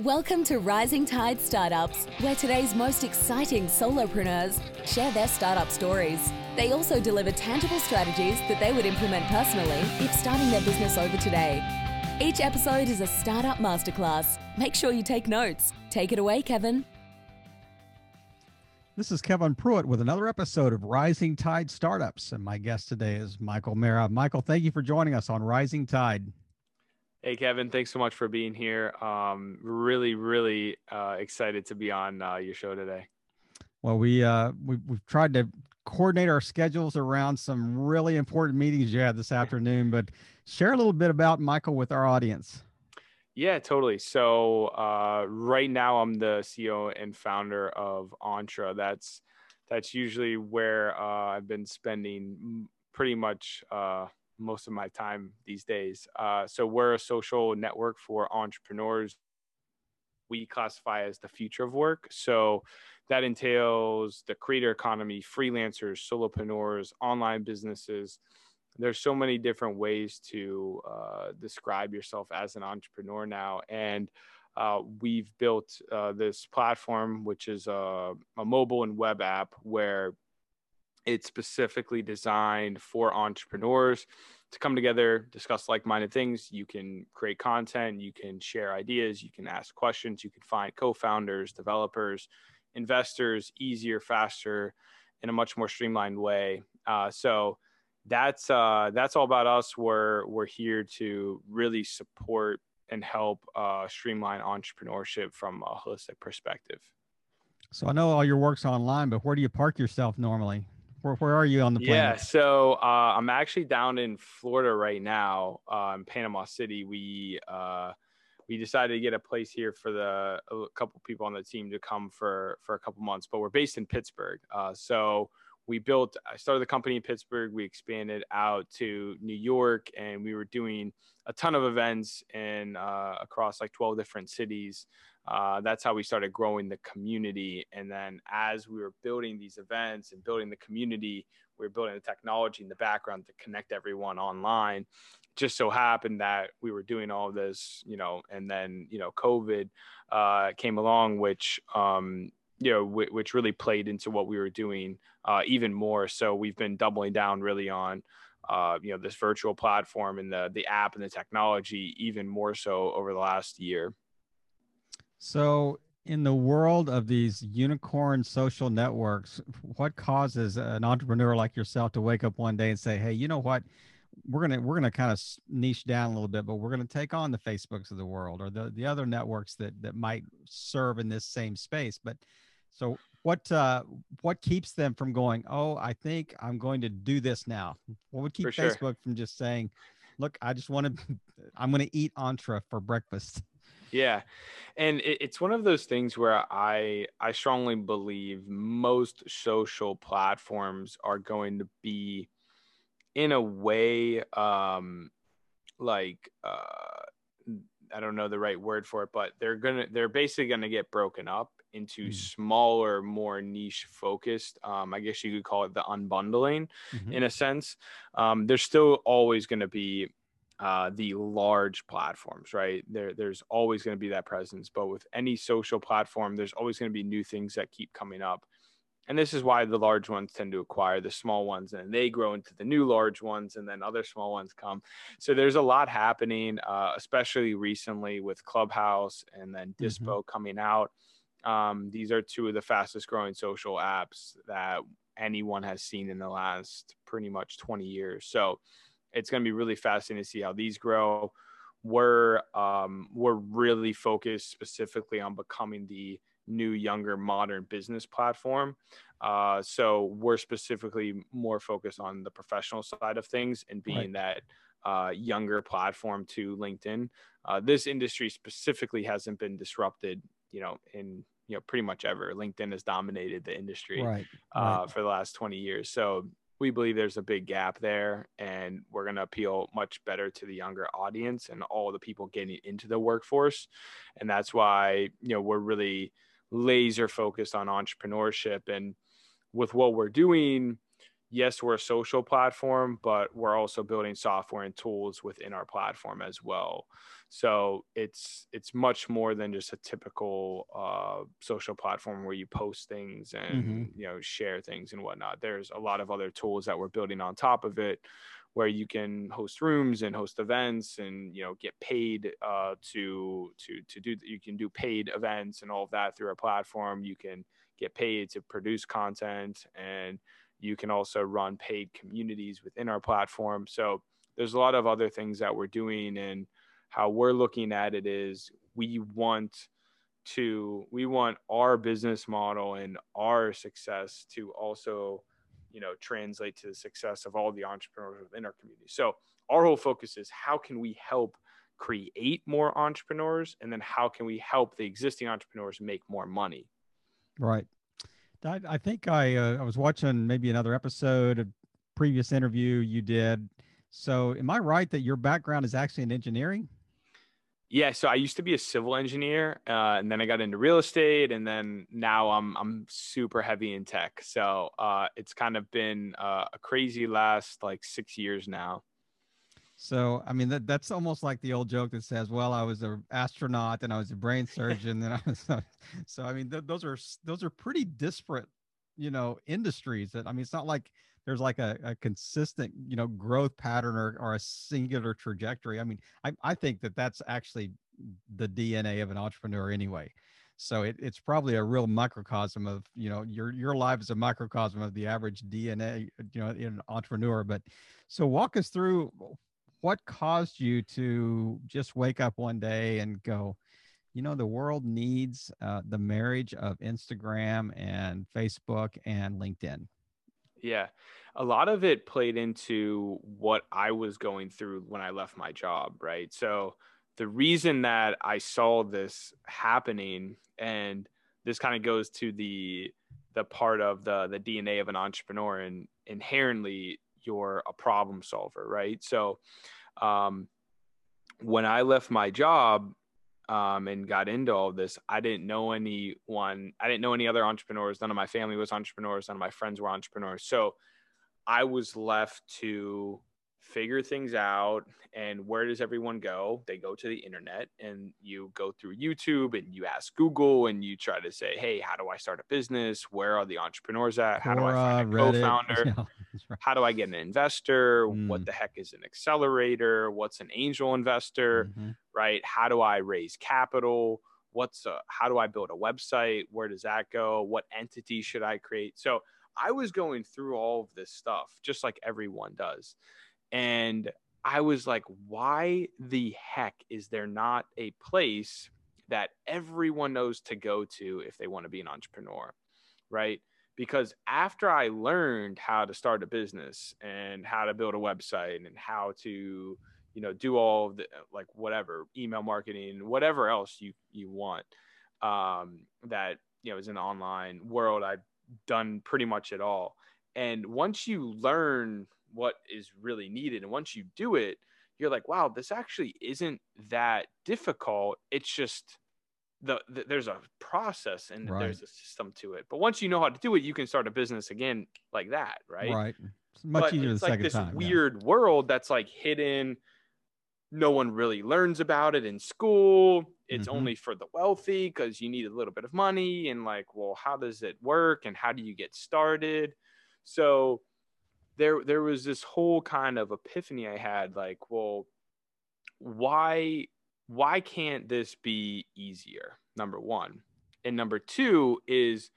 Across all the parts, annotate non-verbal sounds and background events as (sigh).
Welcome to Rising Tide Startups, where today's most exciting solopreneurs share their startup stories. They also deliver tangible strategies that they would implement personally if starting their business over today. Each episode is a startup masterclass. Make sure you take notes. Take it away, Kevin. This is Kevin Pruitt with another episode of Rising Tide Startups. And my guest today is Michael Mara. Michael, thank you for joining us on Rising Tide. Hey, Kevin, thanks so much for being here. Um, really, really uh, excited to be on uh, your show today. Well, we, uh, we, we've tried to coordinate our schedules around some really important meetings you had this (laughs) afternoon, but share a little bit about Michael with our audience. Yeah, totally. So uh, right now, I'm the CEO and founder of Entre. That's that's usually where uh, I've been spending pretty much uh, most of my time these days. Uh, so we're a social network for entrepreneurs. We classify as the future of work. So that entails the creator economy, freelancers, solopreneurs, online businesses. There's so many different ways to uh, describe yourself as an entrepreneur now. And uh, we've built uh, this platform, which is a, a mobile and web app where it's specifically designed for entrepreneurs to come together, discuss like minded things. You can create content, you can share ideas, you can ask questions, you can find co founders, developers, investors easier, faster, in a much more streamlined way. Uh, so that's uh, that's all about us. We're we're here to really support and help uh, streamline entrepreneurship from a holistic perspective. So I know all your work's online, but where do you park yourself normally? Where, where are you on the planet? Yeah, so uh, I'm actually down in Florida right now, uh, in Panama City. We uh, we decided to get a place here for the a couple people on the team to come for for a couple months, but we're based in Pittsburgh. Uh, so we built. I started the company in Pittsburgh. We expanded out to New York, and we were doing a ton of events in uh, across like 12 different cities uh, that's how we started growing the community. And then as we were building these events and building the community, we were building the technology in the background to connect everyone online. Just so happened that we were doing all this, you know, and then you know, COVID uh, came along, which um, you know, w- which really played into what we were doing uh, even more. So we've been doubling down really on. Uh, you know this virtual platform and the the app and the technology even more so over the last year. So, in the world of these unicorn social networks, what causes an entrepreneur like yourself to wake up one day and say, "Hey, you know what? We're gonna we're gonna kind of niche down a little bit, but we're gonna take on the Facebooks of the world or the the other networks that that might serve in this same space." But so, what uh, what keeps them from going? Oh, I think I'm going to do this now. What would keep Facebook from just saying, "Look, I just want to, (laughs) I'm going to eat Entre for breakfast." Yeah. And it, it's one of those things where I I strongly believe most social platforms are going to be in a way um like uh I don't know the right word for it, but they're gonna they're basically gonna get broken up into mm. smaller, more niche focused. Um, I guess you could call it the unbundling mm-hmm. in a sense. Um, there's still always gonna be uh, the large platforms, right? There, there's always going to be that presence. But with any social platform, there's always going to be new things that keep coming up. And this is why the large ones tend to acquire the small ones and they grow into the new large ones and then other small ones come. So there's a lot happening, uh, especially recently with Clubhouse and then mm-hmm. Dispo mm-hmm. coming out. Um, these are two of the fastest growing social apps that anyone has seen in the last pretty much 20 years. So it's going to be really fascinating to see how these grow. We're um, we're really focused specifically on becoming the new, younger, modern business platform. Uh, so we're specifically more focused on the professional side of things and being right. that uh, younger platform to LinkedIn. Uh, this industry specifically hasn't been disrupted, you know, in you know pretty much ever. LinkedIn has dominated the industry right. Uh, right. for the last 20 years. So we believe there's a big gap there and we're going to appeal much better to the younger audience and all the people getting into the workforce. And that's why you know we're really laser focused on entrepreneurship. And with what we're doing yes we're a social platform but we're also building software and tools within our platform as well So it's it's much more than just a typical uh, social platform where you post things and mm-hmm. you know share things and whatnot. There's a lot of other tools that we're building on top of it, where you can host rooms and host events and you know get paid uh, to to to do you can do paid events and all of that through our platform. You can get paid to produce content and you can also run paid communities within our platform. So there's a lot of other things that we're doing and how we're looking at it is we want to we want our business model and our success to also you know translate to the success of all the entrepreneurs within our community. So our whole focus is how can we help create more entrepreneurs and then how can we help the existing entrepreneurs make more money? Right. I, I think i uh, i was watching maybe another episode a previous interview you did. So am i right that your background is actually in engineering yeah, so I used to be a civil engineer, uh, and then I got into real estate, and then now I'm I'm super heavy in tech. So uh, it's kind of been uh, a crazy last like six years now. So I mean that that's almost like the old joke that says, "Well, I was an astronaut and I was a brain surgeon." and I was (laughs) so I mean th- those are those are pretty disparate, you know, industries. That I mean, it's not like there's like a, a consistent you know growth pattern or, or a singular trajectory i mean I, I think that that's actually the dna of an entrepreneur anyway. So it, it's probably a real microcosm of you know your your life is a microcosm of the average dna you know in an entrepreneur but so walk us through what caused you to just wake up one day and go you know the world needs uh, the marriage of instagram and facebook and linkedin yeah. A lot of it played into what I was going through when I left my job, right? So the reason that I saw this happening and this kind of goes to the the part of the the DNA of an entrepreneur and inherently you're a problem solver, right? So um when I left my job, um, and got into all this, I didn't know anyone. I didn't know any other entrepreneurs. None of my family was entrepreneurs. None of my friends were entrepreneurs. So I was left to figure things out and where does everyone go? They go to the internet and you go through youtube and you ask google and you try to say hey how do i start a business? Where are the entrepreneurs at? How do i find a (laughs) co-founder? yeah, right. how do i get an investor? Mm. what the heck is an accelerator? What's an angel investor? Mm-hmm. right? How do i raise capital? What's a, how do i build a website? Where does that go? What entity should i create? So i was going through all of this stuff just like everyone does and I was like, why the heck is there not a place that everyone knows to go to if they want to be an entrepreneur? Right. Because after I learned how to start a business and how to build a website and how to, you know, do all the like whatever email marketing, whatever else you you want, um, that you know is in the online world, I've done pretty much it all. And once you learn what is really needed. And once you do it, you're like, wow, this actually isn't that difficult. It's just the, the there's a process and right. there's a system to it. But once you know how to do it, you can start a business again like that, right? Right. It's much but easier it's the like this time, weird yeah. world that's like hidden. No one really learns about it in school. It's mm-hmm. only for the wealthy because you need a little bit of money. And like, well, how does it work? And how do you get started? So there there was this whole kind of epiphany I had like, well, why why can't this be easier? Number 1. And number 2 is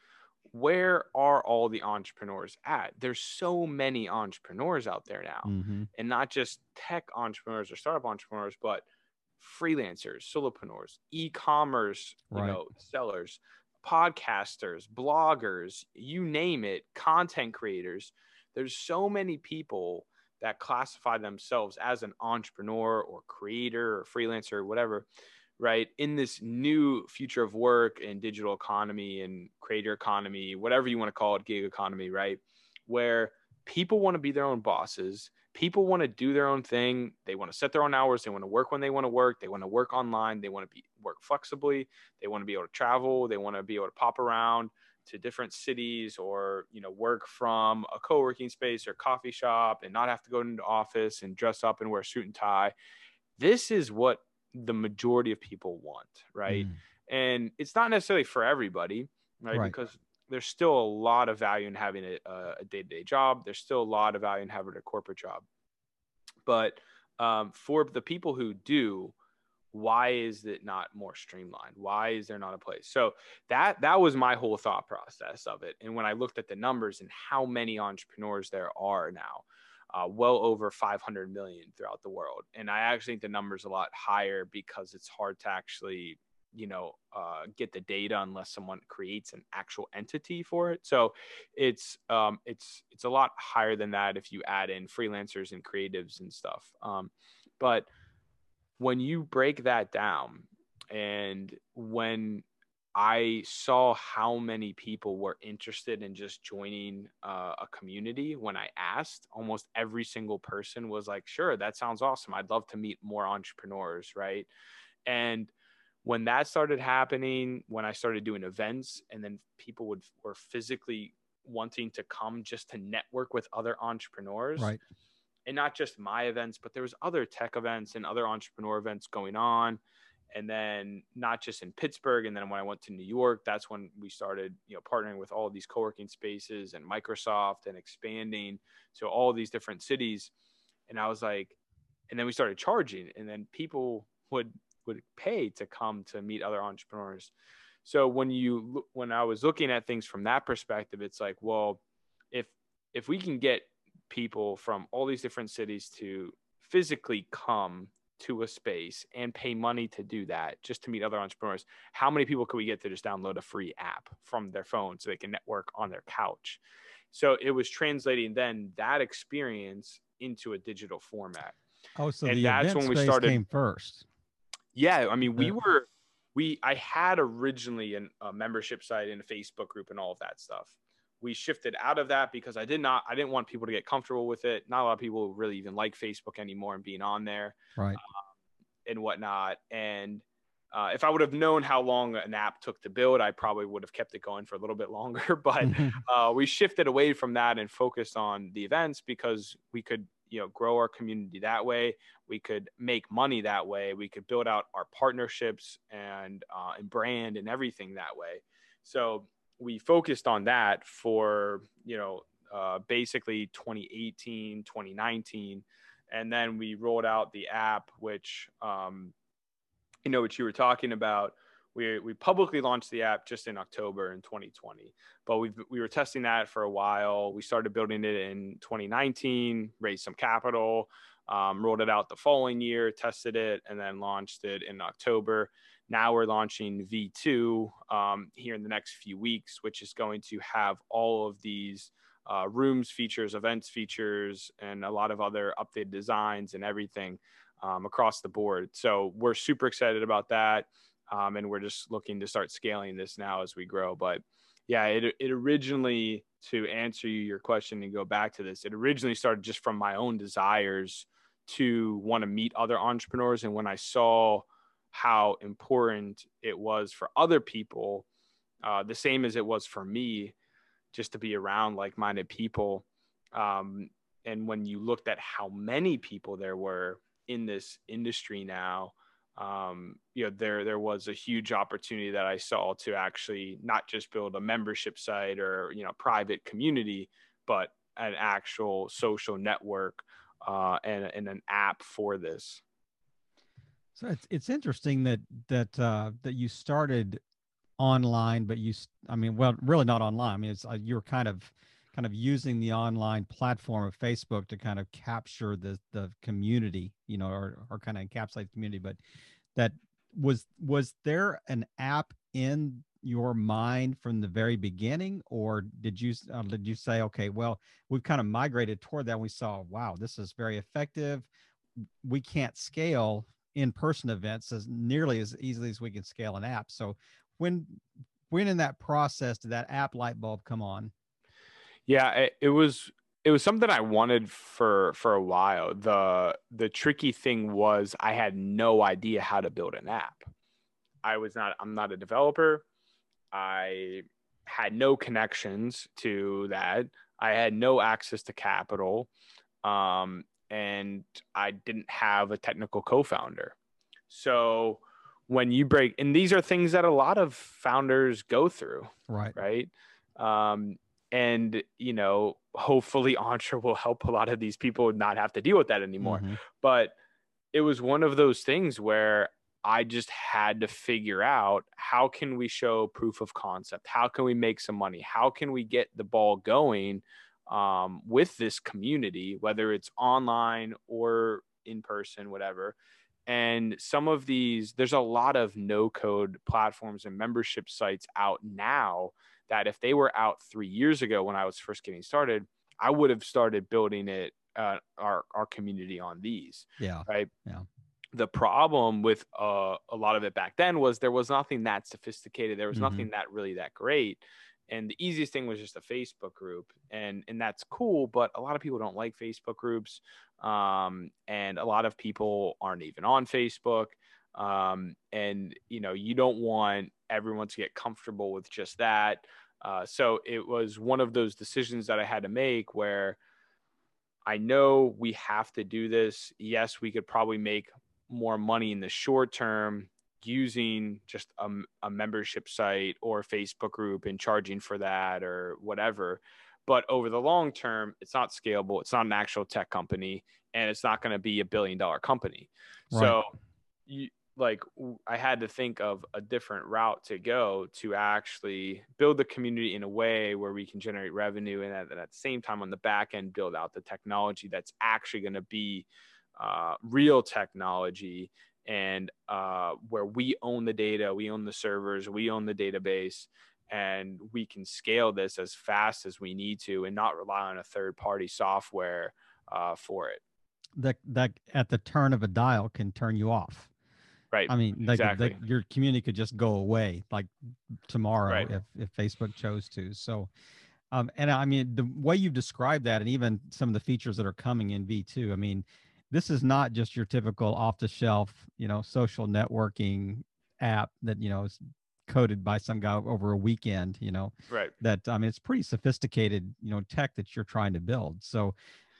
where are all the entrepreneurs at? There's so many entrepreneurs out there now. Mm-hmm. And not just tech entrepreneurs or startup entrepreneurs, but freelancers, solopreneurs, e-commerce, right. you know, sellers, podcasters, bloggers, you name it, content creators there's so many people that classify themselves as an entrepreneur or creator or freelancer or whatever right in this new future of work and digital economy and creator economy whatever you want to call it gig economy right where people want to be their own bosses people want to do their own thing they want to set their own hours they want to work when they want to work they want to work online they want to be work flexibly they want to be able to travel they want to be able to pop around to different cities or you know work from a co-working space or coffee shop and not have to go into office and dress up and wear a suit and tie this is what the majority of people want, right? Mm. And it's not necessarily for everybody, right? Right. Because there's still a lot of value in having a, a day-to-day job. There's still a lot of value in having a corporate job. But um, for the people who do, why is it not more streamlined? Why is there not a place? So that that was my whole thought process of it. And when i looked at the numbers and how many entrepreneurs there are now uh, well over 500 million throughout the world. And i actually think the number's a lot higher because it's hard to actually you know uh, get the data unless someone creates an actual entity for it. So it's um, it's it's a lot higher than that if you add in freelancers and creatives and stuff. Um, but when you break that down and when I saw how many people were interested in just joining uh, a community when I asked, almost every single person was like, sure, that sounds awesome. I'd love to meet more entrepreneurs, right? And when that started happening, when I started doing events and then people would were physically wanting to come just to network with other entrepreneurs. Right and not just my events, but there was other tech events and other entrepreneur events going on. And then not just in Pittsburgh. And then when I went to New York, that's when we started, you know, partnering with all these co-working spaces and Microsoft and expanding to all these different cities. And I was like, and then we started charging and then people would would pay to come to meet other entrepreneurs. So when you when I was looking at things from that perspective, it's like, well, if if we can get people from all these different cities to physically come to a space and pay money to do that just to meet other entrepreneurs. How many people could we get to just download a free app from their phone so they can network on their couch? So it was translating then that experience into a digital format. Oh so and the that's when we started came first. Yeah i mean we were we i had originally an, a membership site and a facebook group and all of that stuff we shifted out of that because I did not I didn't want people to get comfortable with it. Not a lot of people really even like Facebook anymore and being on there, right, um, and whatnot. And uh, if I would have known how long an app took to build, I probably would have kept it going for a little bit longer. (laughs) but uh, we shifted away from that and focused on the events because we could you know grow our community that way we could make money that way we could build out our partnerships and uh, and brand and everything that way so we focused on that for you know uh, basically 2018 2019 and then we rolled out the app which um, you know what you were talking about. We, we publicly launched the app just in october in 2020 but we we were testing that for a while. We started building it in 2019 raised some capital um, rolled it out the following year tested it and then launched it in october now we're launching V2 um, here in the next few weeks, which is going to have all of these uh, rooms features, events features, and a lot of other updated designs and everything um, across the board. So we're super excited about that. Um, and we're just looking to start scaling this now as we grow. But yeah, it, it originally, to answer you your question and go back to this, it originally started just from my own desires to want to meet other entrepreneurs. And when I saw how important it was for other people, uh, the same as it was for me, just to be around like minded people. Um, and when you looked at how many people there were in this industry now, um, you know, there there was a huge opportunity that I saw to actually not just build a membership site or you know private community, but an actual social network uh, and, and an app for this. So it's it's interesting that that uh, that you started online, but you I mean, well, really not online. I mean, it's uh, you're kind of kind of using the online platform of Facebook to kind of capture the the community, you know, or or kind of encapsulate the community. But that was was there an app in your mind from the very beginning or did you uh, did you say okay well we've kind of migrated toward that we saw wow this is very effective we can't scale in-person events as nearly as easily as we can scale an app. So when when in that process did that app light bulb come on? Yeah, it, it was it was something I wanted for for a while. The the tricky thing was I had no idea how to build an app. I was not I'm not a developer. I had no connections to that. I had no access to capital. Um, and I didn't have a technical co-founder. So when you break, and these are things that a lot of founders go through, Right. right? Um, and you know, hopefully, Entre will help a lot of these people not have to deal with that anymore. Mhm. But it was one of those things where I just had to figure out how can we show proof of concept? How can we make some money? How can we get the ball going um, with this community, whether it's online or in person, whatever. And some of these, there's a lot of no code platforms and membership sites out now that if they were out three years ago when I was first getting started, I would have started building it, uh, our, our community on these Yeah. right? Yeah. The problem with uh, a lot of it back then was there was nothing that sophisticated. There was Mhm. nothing that really that great, and the easiest thing was just a Facebook group, and and that's cool. But a lot of people don't like Facebook groups, um, and a lot of people aren't even on Facebook. Um, and you know you don't want everyone to get comfortable with just that. Uh, so it was one of those decisions that I had to make where I know we have to do this. Yes, we could probably make more money in the short term using just a, a, membership site or Facebook group and charging for that or whatever. But over the long term, it's not scalable. It's not an actual tech company and it's not going to be a billion dollar company. Right. So, you, like, I had to think of a different route to go to actually build the community in a way where we can generate revenue and at, at the same time on the back end, build out the technology that's actually going to be uh, real technology and uh, where we own the data, we own the servers, we own the database, and we can scale this as fast as we need to and not rely on a third party software uh, for it. That, that at the turn of a dial can turn you off. Right. I mean, like, exactly. like your community could just go away like tomorrow Right. if, if Facebook chose to. So, um, and I mean, the way you've described that, and even some of the features that are coming in V2, I mean, this is not just your typical off the shelf, you know, social networking app that, you know, is coded by some guy over a weekend, you know, right. that, I mean, it's pretty sophisticated, you know, tech that you're trying to build. So,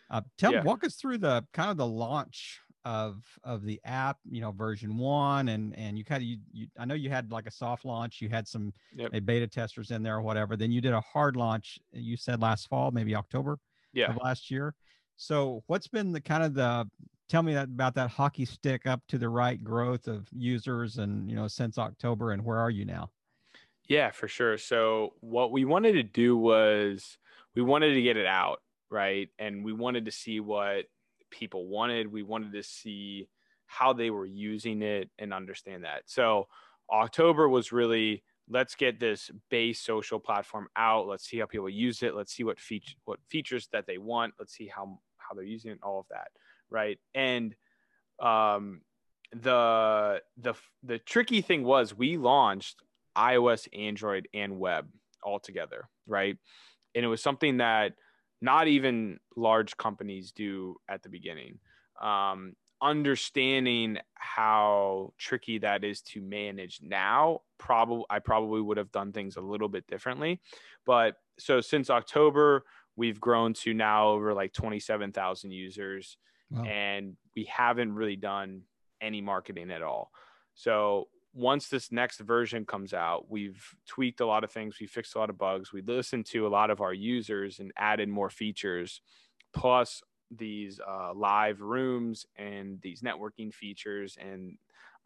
uh, tell, Yeah. walk us through the kind of the launch of of the app you know version one and and you kind of you, you i know you had like a soft launch you had some Yep. beta testers in there or whatever then you did a hard launch you said last fall maybe october Yeah. of last year so what's been the kind of the tell me that about that hockey stick up to the right growth of users and you know since october and where are you now Yeah, for sure. So what we wanted to do was we wanted to get it out, right? And we wanted to see what people wanted. We wanted to see how they were using it and understand that. So October was really let's get this base social platform out. Let's see how people use it. Let's see what feature what features that they want. Let's see how how they're using it, all of that, right? And um the the the tricky thing was we launched iOS, Android, and web all together, right? And it was something that not even large companies do at the beginning. Um, understanding how tricky that is to manage now, probably I probably would have done things a little bit differently. But so since October, we've grown to now over like 27,000 users Wow. and we haven't really done any marketing at all. So once this next version comes out, we've tweaked a lot of things, we fixed a lot of bugs, we listened to a lot of our users and added more features, plus these uh, live rooms and these networking features and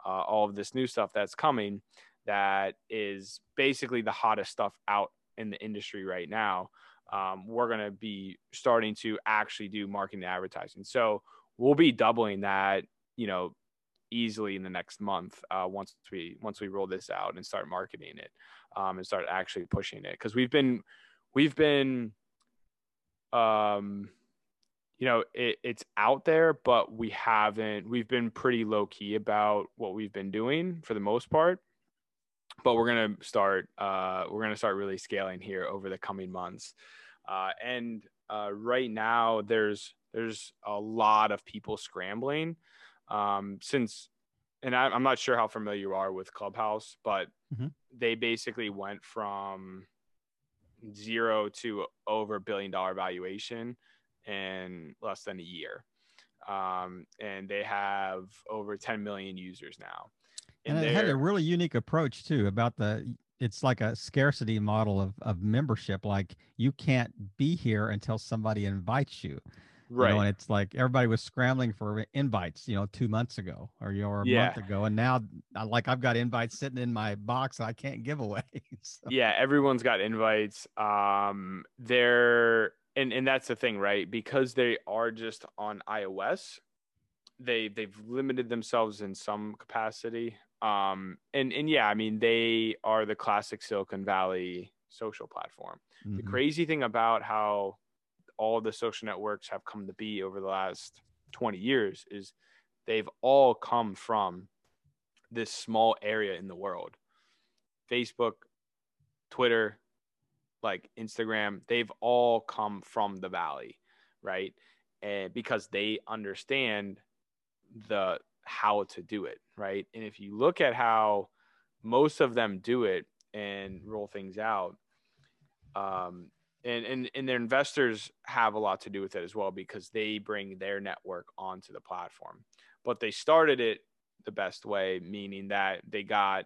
uh, all of this new stuff that's coming that is basically the hottest stuff out in the industry right now. Um, we're going to be starting to actually do marketing and advertising. So we'll be doubling that, you know, easily in the next month uh, once we once we roll this out and start marketing it um, and start actually pushing it. Because we've been we've been um you know it, it's out there but we haven't we've been pretty low key about what we've been doing for the most part. But we're gonna start uh, we're gonna start really scaling here over the coming months uh, and uh, right now there's there's a lot of people scrambling um, since and I, i'm not sure how familiar you are with clubhouse but Mhm. they basically went from zero to over a billion dollar valuation in less than a year um, and they have over 10 million users now. And, and it had a really unique approach too about the it's like a scarcity model of, of membership. Like you can't be here until somebody invites you. Right. You know, and it's like everybody was scrambling for invites, you know, two months ago or, you know, or a yeah. month ago. And now like I've got invites sitting in my box I can't give away. (laughs) so. Yeah. Everyone's got invites. Um, they're, and, and that's the thing, right? Because they are just on iOS, they, they've limited themselves in some capacity. Um, and, and yeah, I mean, they are the classic Silicon Valley social platform. Mm-hmm. The crazy thing about how all the social networks have come to be over the last 20 years is they've all come from this small area in the world. Facebook, Twitter, like Instagram, they've all come from the valley, right? And because they understand the how to do it, right? And if you look at how most of them do it and roll things out, um, and, and and their investors have a lot to do with it as well because they bring their network onto the platform. But they started it the best way, meaning that they got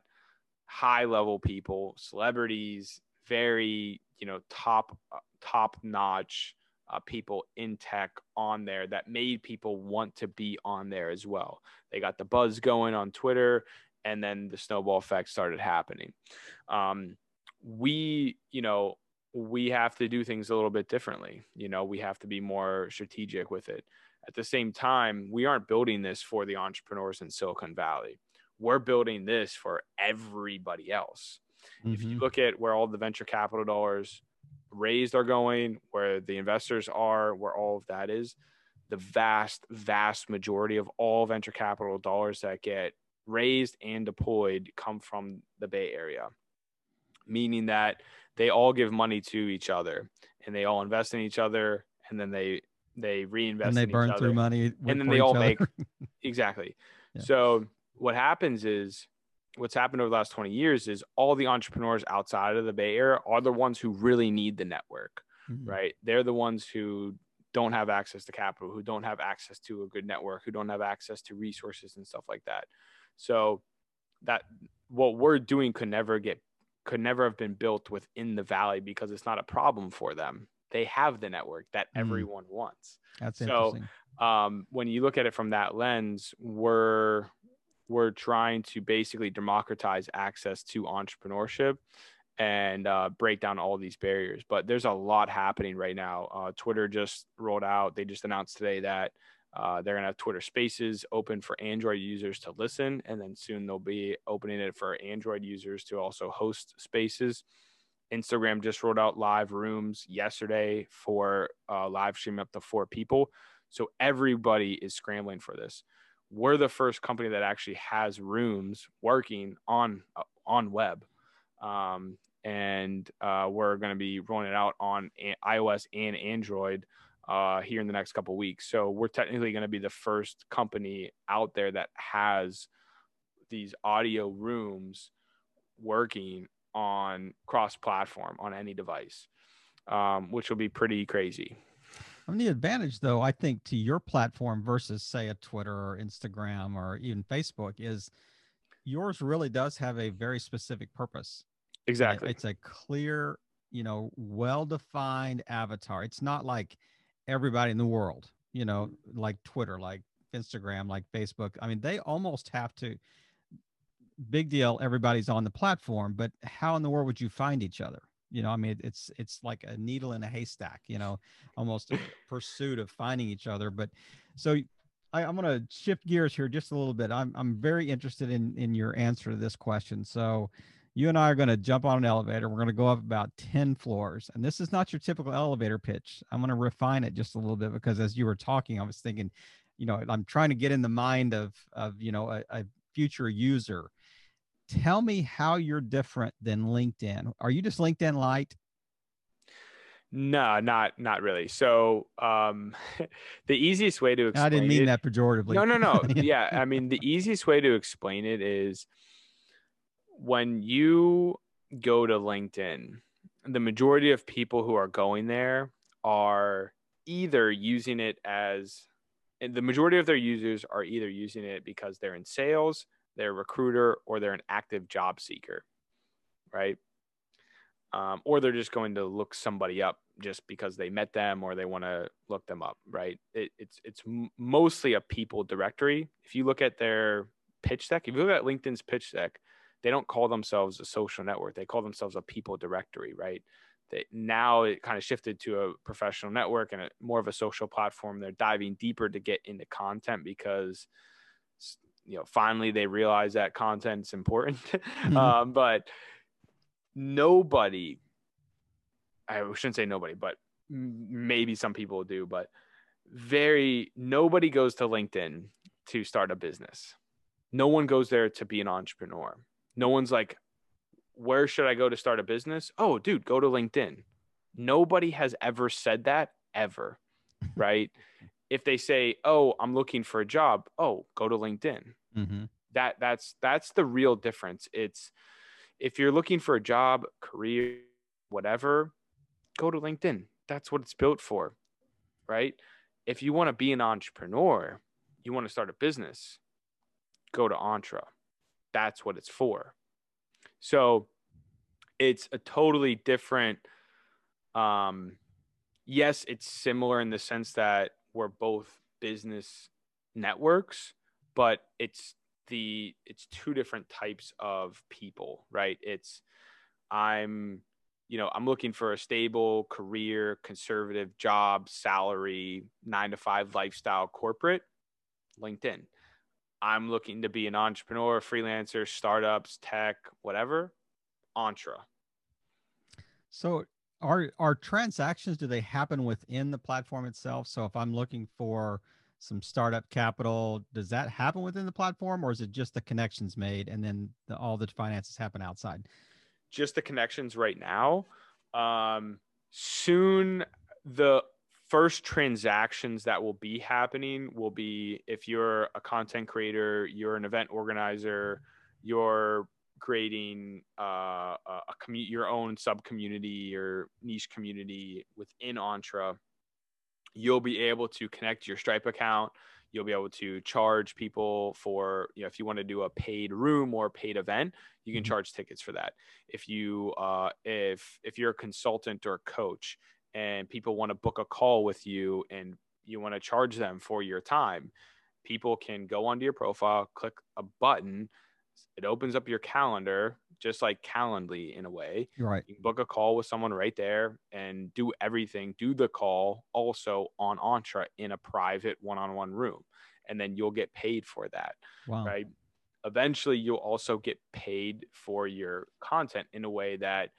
high level people, celebrities, very you know top top notch uh, people in tech on there that made people want to be on there as well. They got the buzz going on Twitter, and then the snowball effect started happening. Um, we, you know, we have to do things a little bit differently. You know, we have to be more strategic with it. At the same time, we aren't building this for the entrepreneurs in Silicon Valley. We're building this for everybody else. Mm-hmm. If you mm-hmm. look at where all the venture capital dollars raised are going, where the investors are, where all of that is, the vast, vast majority of all venture capital dollars that get raised and deployed come from the Bay Area, meaning that they all give money to each other and they all invest in each other and then they they reinvest and they burn through money and then they all other. make (laughs) exactly yeah. so what happens is what's happened over the last 20 years is all the entrepreneurs outside of the bay area are the ones who really need the network mm-hmm. right they're the ones who don't have access to capital who don't have access to a good network who don't have access to resources and stuff like that so that what we're doing could never get could never have been built within the valley because it's not a problem for them. They have the network that mm. everyone wants. That's it. so, um, when you look at it from that lens, we're we're trying to basically democratize access to entrepreneurship and uh, break down all these barriers. But there's a lot happening right now. Uh, Twitter just rolled out; they just announced today that uh, they're going to have Twitter Spaces open for Android users to listen, and then soon they'll be opening it for Android users to also host Spaces. Instagram just rolled out live rooms yesterday for uh, live stream up to four people. So everybody is scrambling for this. We're the first company that actually has rooms working on uh, on web, um, and uh, we're going to be rolling it out on iOS and Android uh, here in the next couple weeks. So we're technically going to be the first company out there that has these audio rooms working on cross-platform on any device, um, which will be pretty crazy. And the advantage, though, I think to your platform versus, say, a Twitter or Instagram or even Facebook is yours really does have a very specific purpose. Exactly. It's a clear, you know, well defined avatar. It's not like everybody in the world, you know, mm-hmm. like Twitter, like Instagram, like Facebook. I mean, they almost have to big deal everybody's on the platform, but how in the world would you find each other? You know, I mean, it's it's like a needle in a haystack, you know, almost a pursuit of finding each other. But so I, am going to shift gears here just a little bit. I'm I'm very interested in in your answer to this question. So you and I are going to jump on an elevator. We're going to go up about 10 floors. And this is not your typical elevator pitch. I'm going to refine it just a little bit because as you were talking, I was thinking, you know, I'm trying to get in the mind of, of you know, a, a future user. Tell me how you're different than LinkedIn. Are you just LinkedIn light? No, not not really. So um, (laughs) the easiest way to explain I didn't mean it, that pejoratively. No, no, no. (laughs) yeah, I mean the easiest way to explain it is when you go to LinkedIn, the majority of people who are going there are either using it as and the majority of their users are either using it because they're in sales, they're a recruiter, or they're an active job seeker, right? Um, or they're just going to look somebody up just because they met them or they want to look them up, right? It, it's it's mostly a people directory. If you look at their pitch deck, if you look at LinkedIn's pitch deck, they don't call themselves a social network. They call themselves a people directory, right? That now it kind of shifted to a professional network and a, more of a social platform. They're diving deeper to get into content because you know finally they realize that content's important. (laughs) Mm-hmm. um, but nobody I shouldn't say nobody, but maybe some people do, but very nobody goes to LinkedIn to start a business. No one goes there to be an entrepreneur. No one's like, where should I go to start a business? Oh, dude, go to LinkedIn. Nobody has ever said that ever, (laughs) right? If they say, "Oh, I'm looking for a job," oh, go to LinkedIn. Mm-hmm. That that's that's the real difference. It's if you're looking for a job, career, whatever, go to LinkedIn. That's what it's built for, right? If you want to be an entrepreneur, you want to start a business, go to Entre. That's what it's for. So it's a totally different um yes, it's similar in the sense that we're both business networks, but it's the it's two different types of people, right? It's I'm you know, I'm looking for a stable career, conservative job, salary, nine to five lifestyle corporate, LinkedIn. I'm looking to be an entrepreneur, freelancer, startups, tech, whatever, Entre. So are are transactions do they happen within the platform itself? So if I'm looking for some startup capital, does that happen within the platform or is it just the connections made and then the, all the finances happen outside? just the connections right now. Um, soon, the first transactions that will be happening will be if you're a content creator, you're an event organizer, you're creating uh, a, a commu- your own sub community or niche community within Entre, you'll be able to connect your Stripe account you'll be able to charge people for you know if you want to do a paid room or paid event you can mm-hmm. charge tickets for that if you uh, if if you're a consultant or a coach and people want to book a call with you and you want to charge them for your time people can go onto your profile click a button it opens up your calendar just like Calendly in a way. Right. You book a call with someone right there and do everything, do the call also on Entre in a private one on one room. And then you'll get paid for that. Wow. Right. Eventually, you'll also get paid for your content in a way that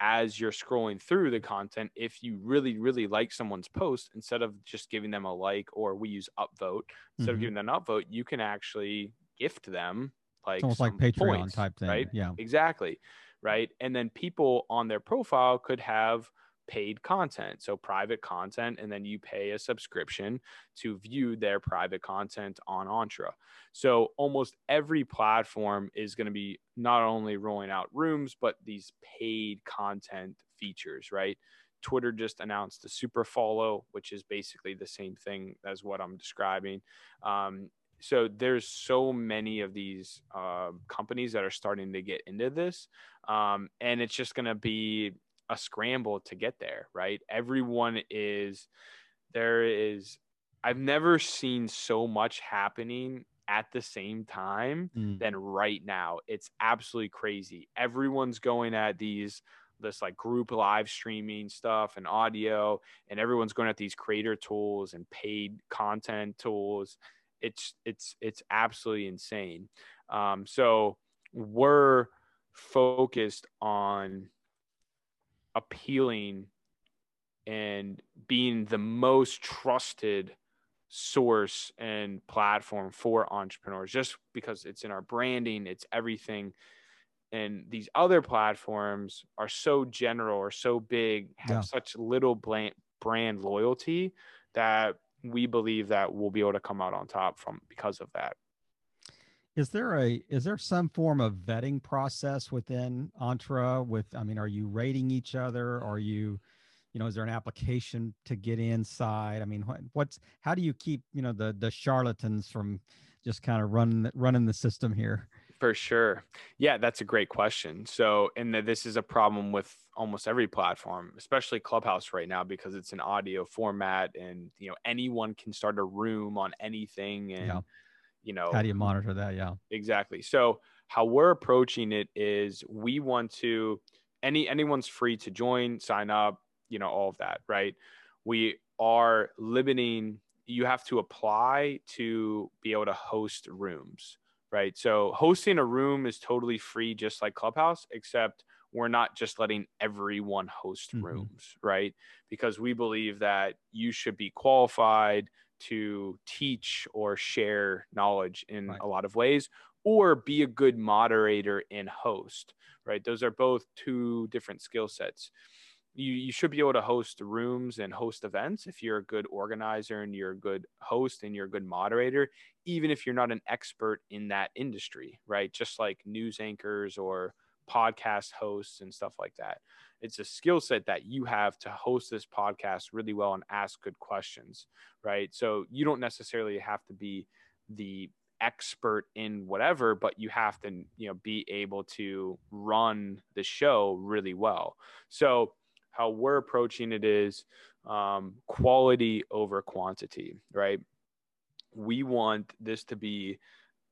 as you're scrolling through the content, if you really, really like someone's post, instead of just giving them a like or we use upvote, instead mm-hmm. of giving them an upvote, you can actually gift them like it's almost like Patreon points, type thing, right? Yeah, exactly, right. And then people on their profile could have paid content, so private content, and then you pay a subscription to view their private content on Entre. So almost every platform is going to be not only rolling out rooms, but these paid content features, right? Twitter just announced the super follow, which is basically the same thing as what I'm describing. Um, so there's so many of these uh, companies that are starting to get into this um, and it's just going to be a scramble to get there right? Everyone is there is i've never seen so much happening at the same time mm. than right now. It's absolutely crazy. Everyone's going at these this like group live streaming stuff and audio and everyone's going at these creator tools and paid content tools it's it's it's absolutely insane. Um, so we're focused on appealing and being the most trusted source and platform for entrepreneurs just because it's in our branding it's everything and these other platforms are so general or so big have yeah. such little brand loyalty that we believe that we'll be able to come out on top from because of that. Is there a is there some form of vetting process within Entre? With I mean, are you rating each other? Are you you know is there an application to get inside i mean what, what's how do you keep you know the the charlatans from just kind of running running the system here for sure. Yeah that's a great question. So and this is a problem with almost every platform especially clubhouse right now because it's an audio format and you know anyone can start a room on anything and yeah. you know how do you monitor that? Yeah. Exactly. So how we're approaching it is we want to any anyone's free to join sign up you know all of that right? We are limiting you have to apply to be able to host rooms right so hosting a room is totally free just like clubhouse except we're not just letting everyone host mm-hmm. rooms right because we believe that you should be qualified to teach or share knowledge in right. a lot of ways or be a good moderator and host right those are both two different skill sets you, you should be able to host rooms and host events if you're a good organizer and you're a good host and you're a good moderator even if you're not an expert in that industry right? Just like news anchors or podcast hosts and stuff like that. It's a skill set that you have to host this podcast really well and ask good questions right? So you don't necessarily have to be the expert in whatever but you have to you know be able to run the show really well. So how we're approaching it is um, quality over quantity, right? We want this to be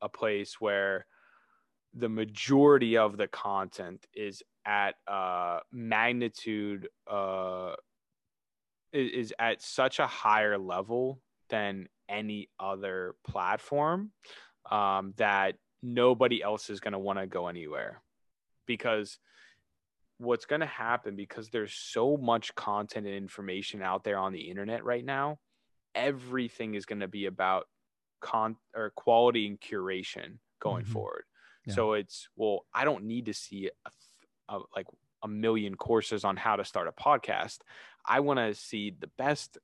a place where the majority of the content is at magnitude uh, is at such a higher level than any other platform um, that nobody else is going to want to go anywhere because what's going to happen because there's so much content and information out there on the internet right now everything is going to be about con or quality and curation going mm-hmm. forward yeah. so it's well i don't need to see a, a, like a million courses on how to start a podcast i want to see the best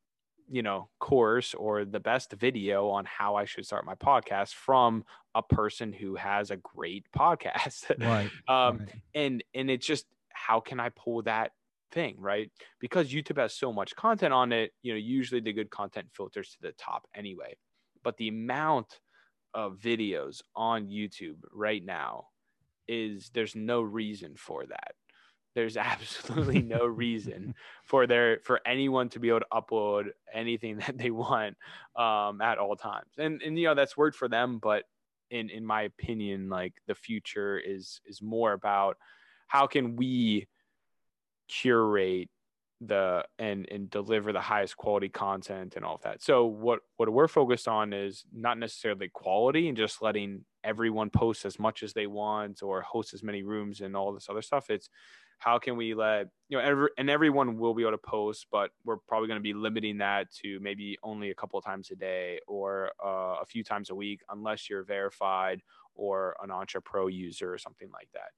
you know course or the best video on how i should start my podcast from a person who has a great (laughs) podcast right, um right. and and it's just how can I pull that thing, right? Because YouTube has so much content on it, you know, usually the good content filters to the top anyway. But the amount of videos on YouTube right now is there's no reason for that. There's (laughs) absolutely (laughs) no reason for there for anyone to be able to upload anything that they want um, at all times. And and you know that's word for them, but in in my opinion, like the future is is more about how can we curate the and and deliver the highest quality content and all of that. So what what we're focused on is not necessarily quality and just letting everyone post as much as they want or host as many rooms and all this other stuff. It's how can we let you know every and everyone will be able to post, but we're probably going to be limiting that to maybe only a couple of times a day or uh, a few times a week, unless you're verified or an Entre user or something like that.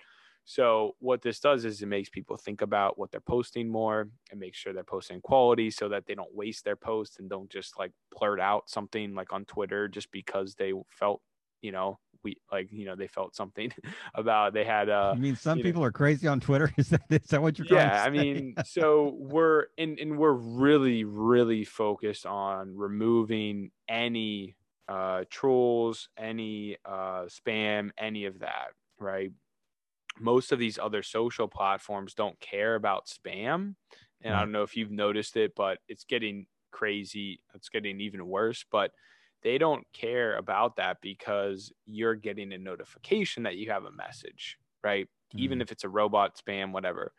So what this does is it makes people think about what they're posting more and make sure they're posting quality so that they don't waste their posts and don't just like blurt out something like on Twitter just because they felt, you know, we like, you know, they felt something (laughs) about they had uh I mean some people know, are crazy on Twitter. (laughs) Is that is that what you're Yeah, I mean, so we're and and we're really, really focused on removing any uh trolls, any uh spam, any of that, right? Most of these other social platforms don't care about spam. And I don't know if you've noticed it, but it's getting crazy. It's getting even worse. But they don't care about that because you're getting a notification that you have a message, right? Mm-hmm. Even if it's a robot spam, whatever.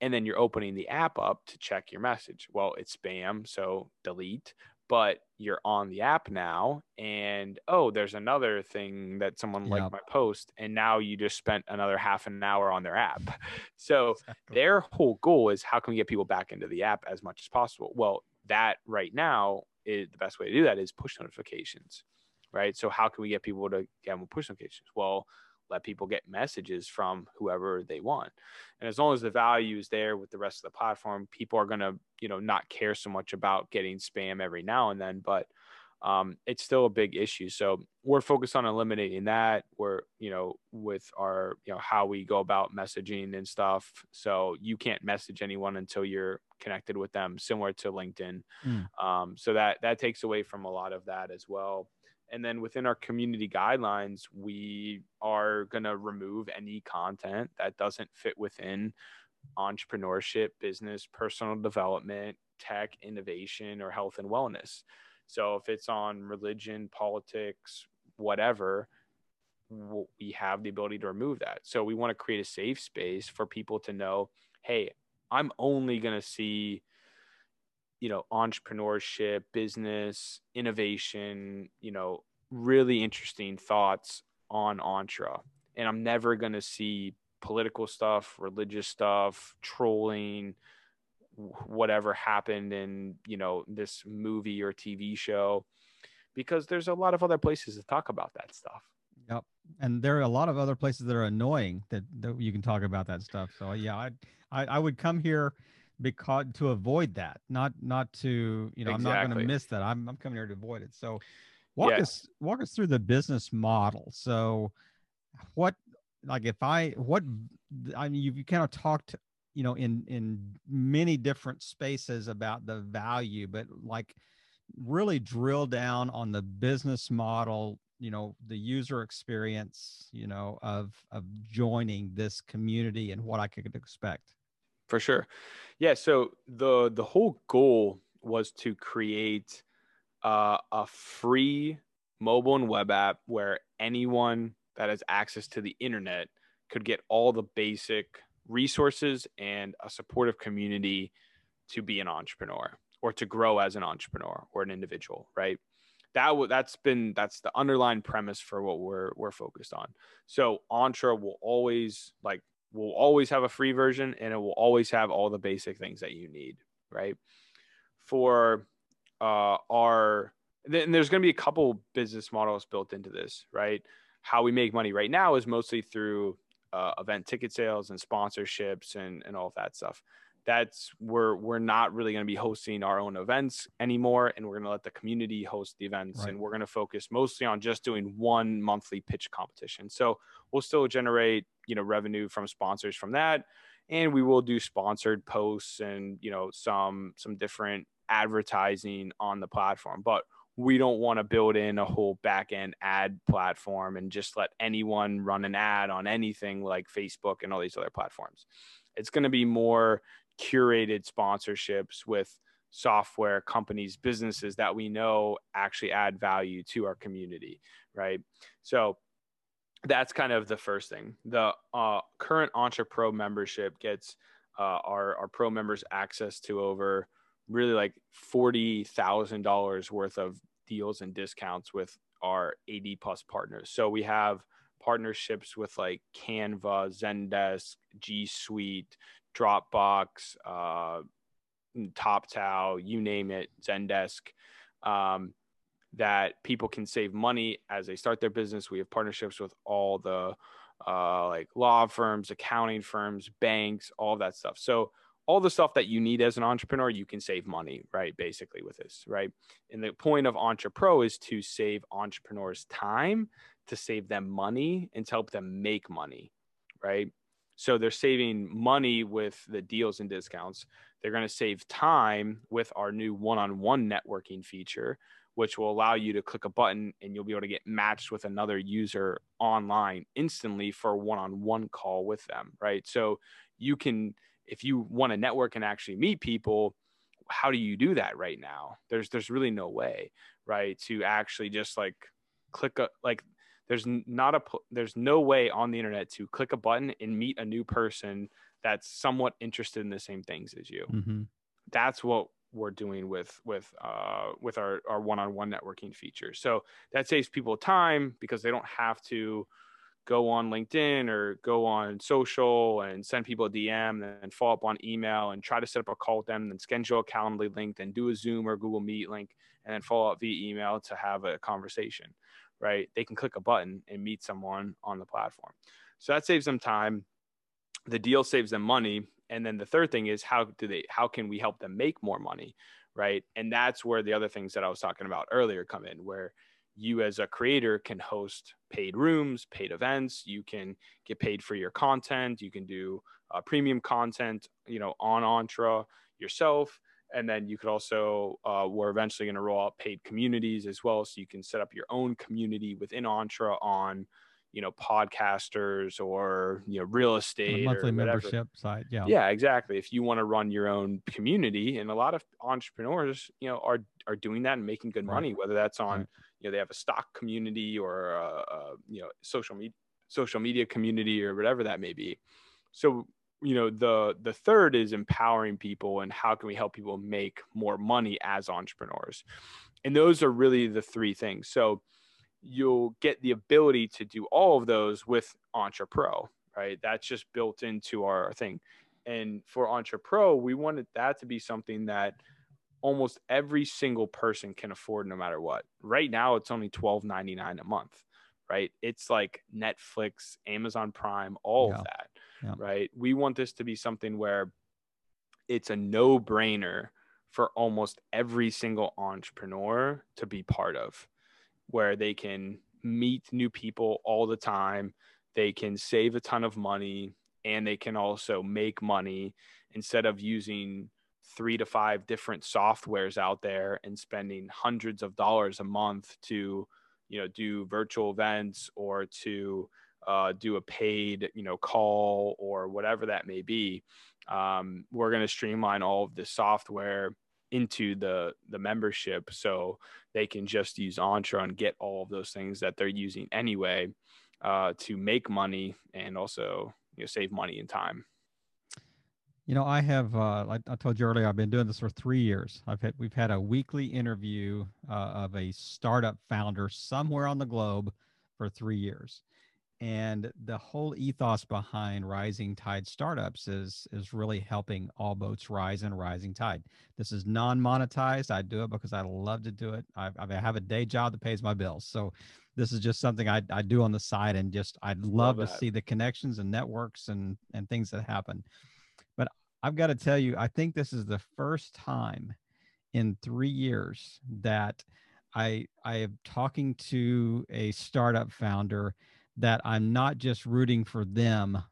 And then you're opening the app up to check your message. Well, it's spam, so delete but you're on the app now and oh there's another thing that someone yep. liked my post and now you just spent another half an hour on their app (laughs) so exactly. their whole goal is how can we get people back into the app as much as possible well that right now is the best way to do that is push notifications right so how can we get people to get more push notifications well let people get messages from whoever they want. And as long as the value is there with the rest of the platform, people are going to, you know, not care so much about getting spam every now and then. But um, it's still a big issue. So we're focused on eliminating that. We're, you know, with our, you know, how we go about messaging and stuff. So you can't message anyone until you're connected with them, similar to LinkedIn. Mm. Um, so that that takes away from a lot of that as well. And then within our community guidelines, we are going to remove any content that doesn't fit within entrepreneurship, business, personal development, tech, innovation, or health and wellness. So if it's on religion, politics, whatever, we have the ability to remove that. So we want to create a safe space for people to know, hey, I'm only going to see you know entrepreneurship business innovation you know really interesting thoughts on Entre and i'm never going to see political stuff religious stuff trolling whatever happened in you know this movie or tv show because there's a lot of other places to talk about that stuff. Yep and there are a lot of other places that are annoying that, that you can talk about that stuff. So yeah I, I i would come here because to avoid that not not to you know exactly. i'm not going to miss that I'm, I'm coming here to avoid it so walk yeah. us walk us through the business model so what like if i what i mean you, you kind of talked you know in in many different spaces about the value but like really drill down on the business model you know the user experience you know of of joining this community and what i could expect for sure. Yeah so the the whole goal was to create uh, a free mobile and web app where anyone that has access to the internet could get all the basic resources and a supportive community to be an entrepreneur or to grow as an entrepreneur or an individual right? That w- that's been that's the underlying premise for what we're we're focused on. So Entre will always like will always have a free version and it will always have all the basic things that you need right? For uh our then there's going to be a couple business models built into this right? How we make money right now is mostly through uh, event ticket sales and sponsorships and and all of that stuff. That's we're we're not really going to be hosting our own events anymore and we're going to let the community host the events right. and we're going to focus mostly on just doing one monthly pitch competition. So we'll still generate you know revenue from sponsors from that and we will do sponsored posts and you know some some different advertising on the platform but we don't want to build in a whole back end ad platform and just let anyone run an ad on anything like Facebook and all these other platforms. It's going to be more curated sponsorships with software companies, businesses that we know actually add value to our community, right? So that's kind of the first thing. The uh, current Entre Pro membership gets uh, our our pro members access to over really like forty thousand dollars worth of deals and discounts with our AD plus partners. So we have partnerships with like Canva, Zendesk, G Suite, Dropbox, uh, TopTal, you name it, Zendesk, um, that people can save money as they start their business. We have partnerships with all the uh, like law firms, accounting firms, banks, all that stuff. So all the stuff that you need as an entrepreneur, you can save money, right? Basically, with this, right? And the point of EntrePro is to save entrepreneurs time, to save them money, and to help them make money, right? So they're saving money with the deals and discounts. They're going to save time with our new one on one networking feature, which will allow you to click a button and you'll be able to get matched with another user online instantly for a one on one call with them, right? So you can, if you want to network and actually meet people, how do you do that right now? There's there's really no way, right? To actually just like click a like there's not a there's no way on the internet to click a button and meet a new person that's somewhat interested in the same things as you mm-hmm. that's what we're doing with with uh with our our one-on-one networking feature so that saves people time because they don't have to go on linkedin or go on social and send people a dm and follow up on email and try to set up a call with them and schedule a calendly link and do a zoom or google meet link and then follow up via email to have a conversation right? They can click a button and meet someone on the platform. So that saves them time. The deal saves them money. And then the third thing is how do they how can we help them make more money right? And that's where the other things that i was talking about earlier come in where you as a creator can host paid rooms paid events. You can get paid for your content. You can do uh, premium content you know on Entre yourself. And then you could also uh, we're eventually going to roll out paid communities as well. So you can set up your own community within Entre on you know podcasters or you know real estate monthly membership site yeah yeah exactly if you want to run your own community and a lot of entrepreneurs you know are are doing that and making good right. money whether that's on right. you know they have a stock community or a, a you know social media social media community or whatever that may be so you know the the third is empowering people and how can we help people make more money as entrepreneurs and those are really the three things so you'll get the ability to do all of those with Entre Pro, right? That's just built into our thing. And for Entre Pro, we wanted that to be something that almost every single person can afford no matter what. Right now it's only $12.99 a month, right? It's like Netflix, Amazon Prime, all yeah. of that, yeah. right? We want this to be something where it's a no-brainer for almost every single entrepreneur to be part of where they can meet new people all the time. They can save a ton of money and they can also make money instead of using three to five different softwares out there and spending hundreds of dollars a month to you know do virtual events or to uh, do a paid you know call or whatever that may be um, we're going to streamline all of the software into the the membership so they can just use Entre and get all of those things that they're using anyway uh, to make money and also you know, save money and time. You know, I have, uh, like I told you earlier, I've been doing this for three years. I've had, we've had a weekly interview uh, of a startup founder somewhere on the globe for three years and the whole ethos behind rising tide startups is is really helping all boats rise and rising tide. This is non-monetized. I do it because i love to do it. I, I have a day job that pays my bills. So this is just something i, I do on the side and just i'd love, love to see the connections and networks and and things that happen. But i've got to tell you i think this is the first time in three years that i i am talking to a startup founder that I'm not just rooting for them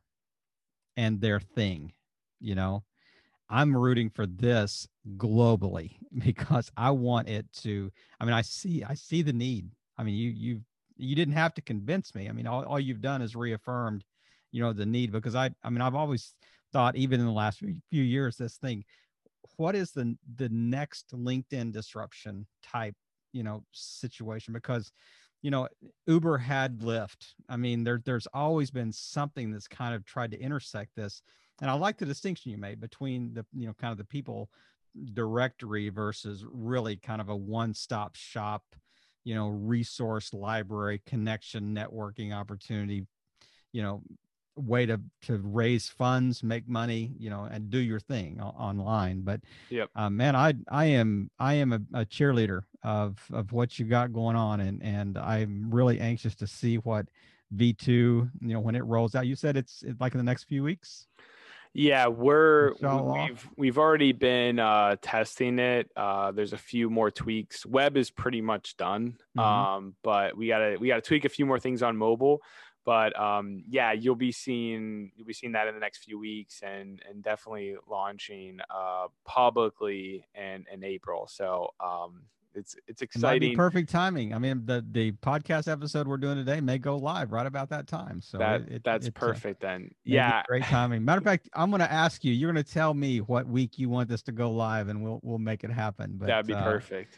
and their thing, you know. I'm rooting for this globally (laughs) because I want it to I mean I see I see the need. I mean you you you didn't have to convince me. I mean all, all you've done is reaffirmed, you know, the need because I I mean I've always thought even in the last few years this thing what is the the next LinkedIn disruption type, you know, situation because you know, Uber had Lyft. I mean, there there's always been something that's kind of tried to intersect this. And I like the distinction you made between the, you know, kind of the people directory versus really kind of a one-stop shop, you know, resource library connection networking opportunity, you know, way to to raise funds, make money, you know, and do your thing online. But yep. Uh, man, I I am I am a, a, cheerleader of of what you got going on, and and I'm really anxious to see what V2, you know, when it rolls out. You said it's, it's like in the next few weeks. Yeah, we're we've we've already been uh, testing it. Uh, there's a few more tweaks. Web is pretty much done, mm-hmm. um, but we gotta we gotta tweak a few more things on mobile but um, yeah, you'll be seeing you'll be seeing that in the next few weeks, and and definitely launching uh, publicly in in April. So um, it's it's exciting. perfect timing. I mean, the the podcast episode we're doing today may go live right about that time. So that it, that's uh, perfect uh, then. Yeah, great timing. Matter of fact, I'm going to ask you. You're going to tell me what week you want this to go live, and we'll we'll make it happen. But that'd be uh, perfect.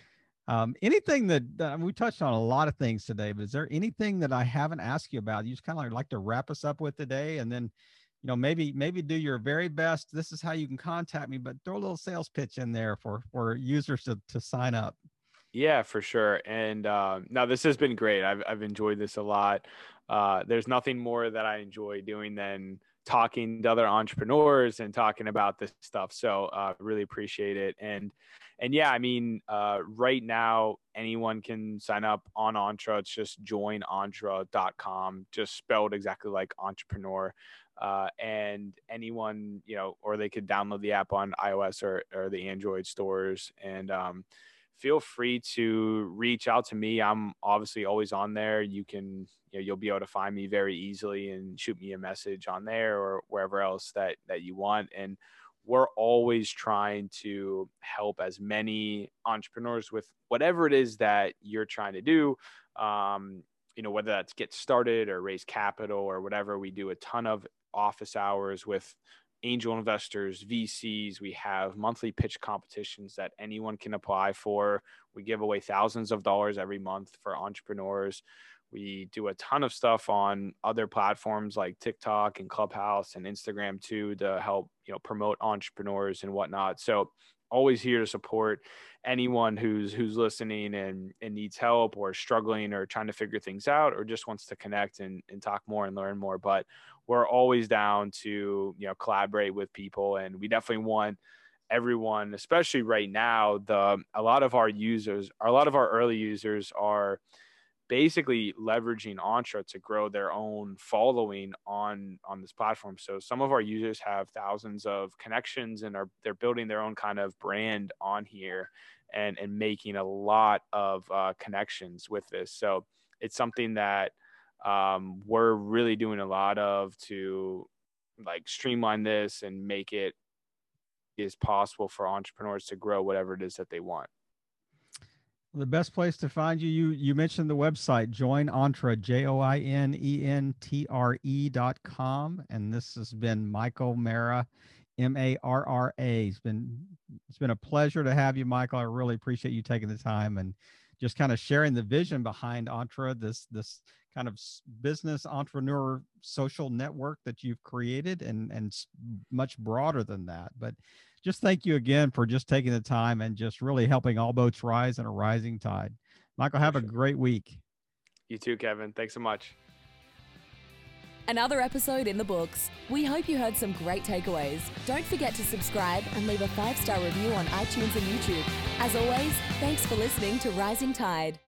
Um, anything that, that we touched on a lot of things today, but is there anything that I haven't asked you about? You just kind of like to wrap us up with today, and then, you know, maybe maybe do your very best. This is how you can contact me, but throw a little sales pitch in there for for users to to sign up. Yeah, for sure. And uh, now this has been great. I've I've enjoyed this a lot. Uh, there's nothing more that I enjoy doing than talking to other entrepreneurs and talking about this stuff. So uh, really appreciate it. And and yeah, I mean, uh, right now anyone can sign up on Entre. It's just joinentre.com, just spelled exactly like entrepreneur. Uh, and anyone, you know, or they could download the app on iOS or, or the Android stores. And um, feel free to reach out to me. I'm obviously always on there. You can, you know, you'll be able to find me very easily and shoot me a message on there or wherever else that that you want. And we're always trying to help as many entrepreneurs with whatever it is that you're trying to do. Um, you know, whether that's get started or raise capital or whatever. We do a ton of office hours with angel investors, VCs. We have monthly pitch competitions that anyone can apply for. We give away thousands of dollars every month for entrepreneurs. We do a ton of stuff on other platforms like TikTok and Clubhouse and Instagram too to help, you know, promote entrepreneurs and whatnot. So always here to support anyone who's who's listening and, and needs help or struggling or trying to figure things out or just wants to connect and, and talk more and learn more. But we're always down to, you know, collaborate with people and we definitely want everyone, especially right now, the a lot of our users, a lot of our early users are basically leveraging Entre to grow their own following on on this platform. So some of our users have thousands of connections and are they're building their own kind of brand on here and and making a lot of uh, connections with this. So it's something that um, we're really doing a lot of to like streamline this and make it as possible for entrepreneurs to grow whatever it is that they want. The best place to find you, you you mentioned the website, join Entre, J O I N E N T R E dot com. And this has been Michael Marra, M A R R A. It's been it's been a pleasure to have you, Michael. I really appreciate you taking the time and just kind of sharing the vision behind Entre, this this kind of business entrepreneur social network that you've created and and much broader than that. But just thank you again for just taking the time and just really helping all boats rise in a rising tide. Michael, have a great week. You too, Kevin. Thanks so much. Another episode in the books. We hope you heard some great takeaways. Don't forget to subscribe and leave a five star review on iTunes and YouTube. As always, thanks for listening to Rising Tide.